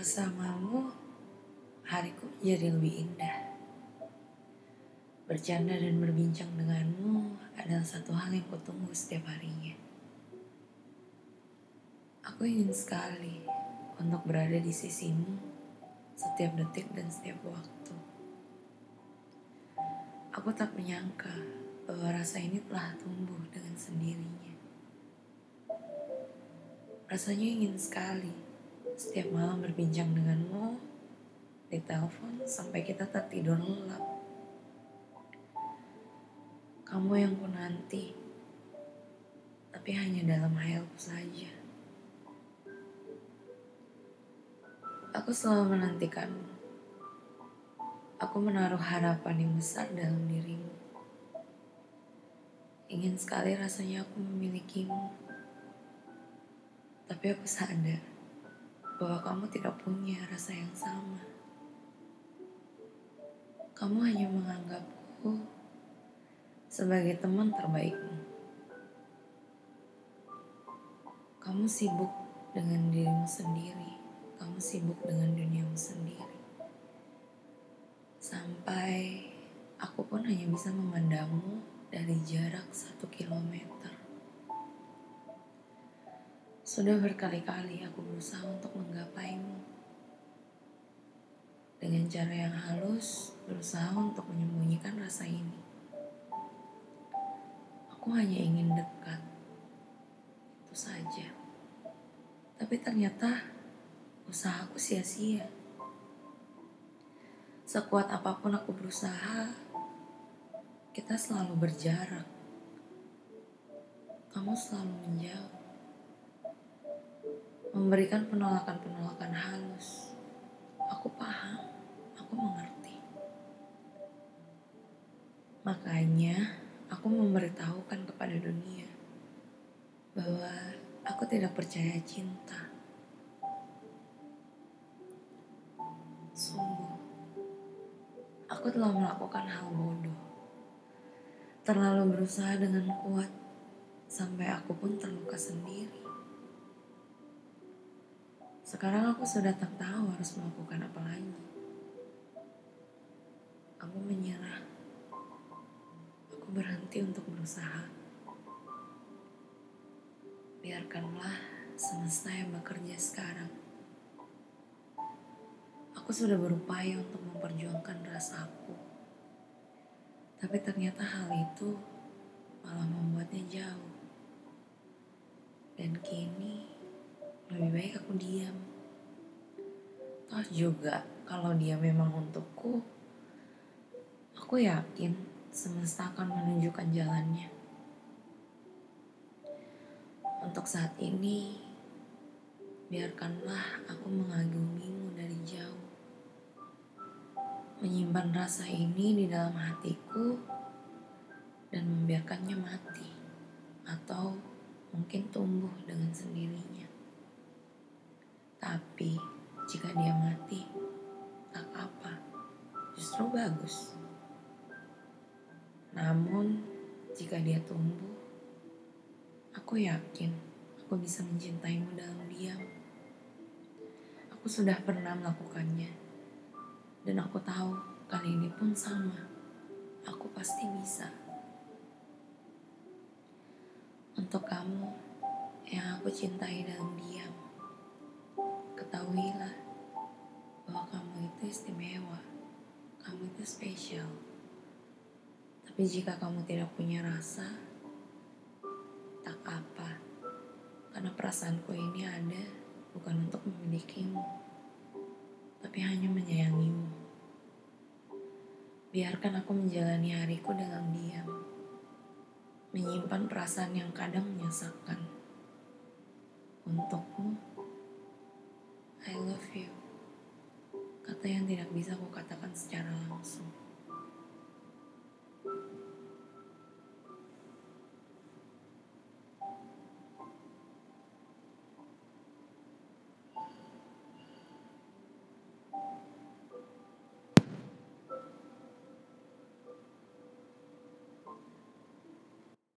Bersamamu, hariku jadi lebih indah. Bercanda dan berbincang denganmu adalah satu hal yang kutunggu setiap harinya. Aku ingin sekali untuk berada di sisimu setiap detik dan setiap waktu. Aku tak menyangka bahwa rasa ini telah tumbuh dengan sendirinya. Rasanya ingin sekali setiap malam berbincang denganmu di telepon sampai kita tertidur lelap. Kamu yang ku nanti, tapi hanya dalam hayalku saja. Aku selalu menantikanmu. Aku menaruh harapan yang besar dalam dirimu. Ingin sekali rasanya aku memilikimu. Tapi aku sadar bahwa kamu tidak punya rasa yang sama. Kamu hanya menganggapku sebagai teman terbaikmu. Kamu sibuk dengan dirimu sendiri. Kamu sibuk dengan duniamu sendiri. Sampai aku pun hanya bisa memandangmu dari jarak satu kilometer. Sudah berkali-kali aku berusaha untuk menggapaimu. Dengan cara yang halus, berusaha untuk menyembunyikan rasa ini. Aku hanya ingin dekat. Itu saja. Tapi ternyata usahaku sia-sia. Sekuat apa pun aku berusaha, kita selalu berjarak. Kamu selalu menjauh memberikan penolakan-penolakan halus. Aku paham, aku mengerti. Makanya aku memberitahukan kepada dunia bahwa aku tidak percaya cinta. Sungguh, aku telah melakukan hal bodoh. Terlalu berusaha dengan kuat sampai aku pun terluka sendiri. Sekarang aku sudah tak tahu harus melakukan apa lagi. Aku menyerah. Aku berhenti untuk berusaha. Biarkanlah semesta yang bekerja sekarang. Aku sudah berupaya untuk memperjuangkan rasaku. Tapi ternyata hal itu malah membuatnya jauh. Dan kini lebih baik aku diam. Toh juga kalau dia memang untukku, aku yakin semesta akan menunjukkan jalannya. Untuk saat ini, biarkanlah aku mengagumimu dari jauh. Menyimpan rasa ini di dalam hatiku dan membiarkannya mati atau mungkin tumbuh dengan sendirinya. Tapi jika dia mati, tak apa, justru bagus. Namun jika dia tumbuh, aku yakin aku bisa mencintaimu dalam diam. Aku sudah pernah melakukannya, dan aku tahu kali ini pun sama. Aku pasti bisa. Untuk kamu yang aku cintai dalam diam ketahuilah bahwa kamu itu istimewa, kamu itu spesial. Tapi jika kamu tidak punya rasa, tak apa, karena perasaanku ini ada bukan untuk memilikimu, tapi hanya menyayangimu. Biarkan aku menjalani hariku dalam diam, menyimpan perasaan yang kadang menyesakkan. Untukmu, 水穂方